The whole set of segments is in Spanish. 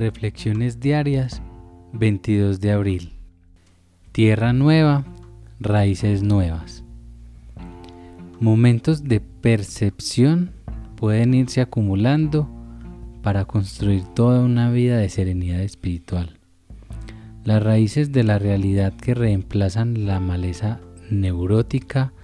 Reflexiones diarias 22 de abril. Tierra nueva, raíces nuevas. Momentos de percepción pueden irse acumulando para construir toda una vida de serenidad espiritual. Las raíces de la realidad que reemplazan la maleza neurótica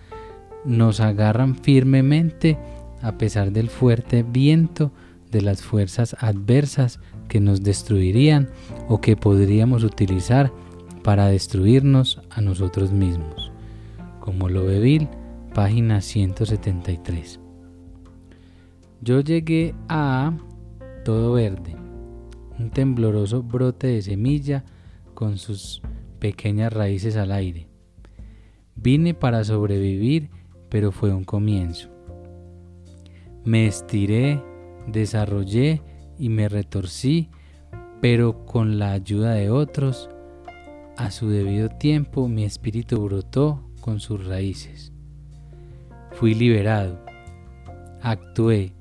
nos agarran firmemente a pesar del fuerte viento de las fuerzas adversas que nos destruirían o que podríamos utilizar para destruirnos a nosotros mismos. Como lo ve Bill, página 173. Yo llegué a todo verde, un tembloroso brote de semilla con sus pequeñas raíces al aire. Vine para sobrevivir, pero fue un comienzo. Me estiré, desarrollé y me retorcí, pero con la ayuda de otros, a su debido tiempo mi espíritu brotó con sus raíces. Fui liberado, actué,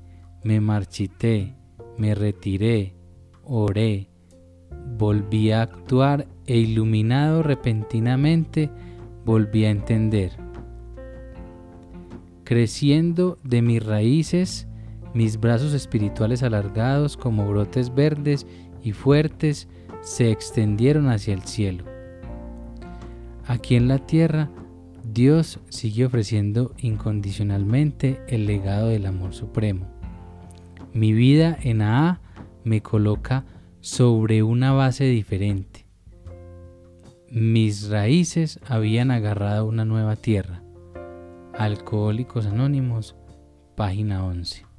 me marchité, me retiré, oré, volví a actuar e iluminado repentinamente volví a entender. Creciendo de mis raíces, mis brazos espirituales alargados como brotes verdes y fuertes se extendieron hacia el cielo. Aquí en la tierra, Dios sigue ofreciendo incondicionalmente el legado del amor supremo. Mi vida en AA me coloca sobre una base diferente. Mis raíces habían agarrado una nueva tierra. Alcohólicos Anónimos, página 11.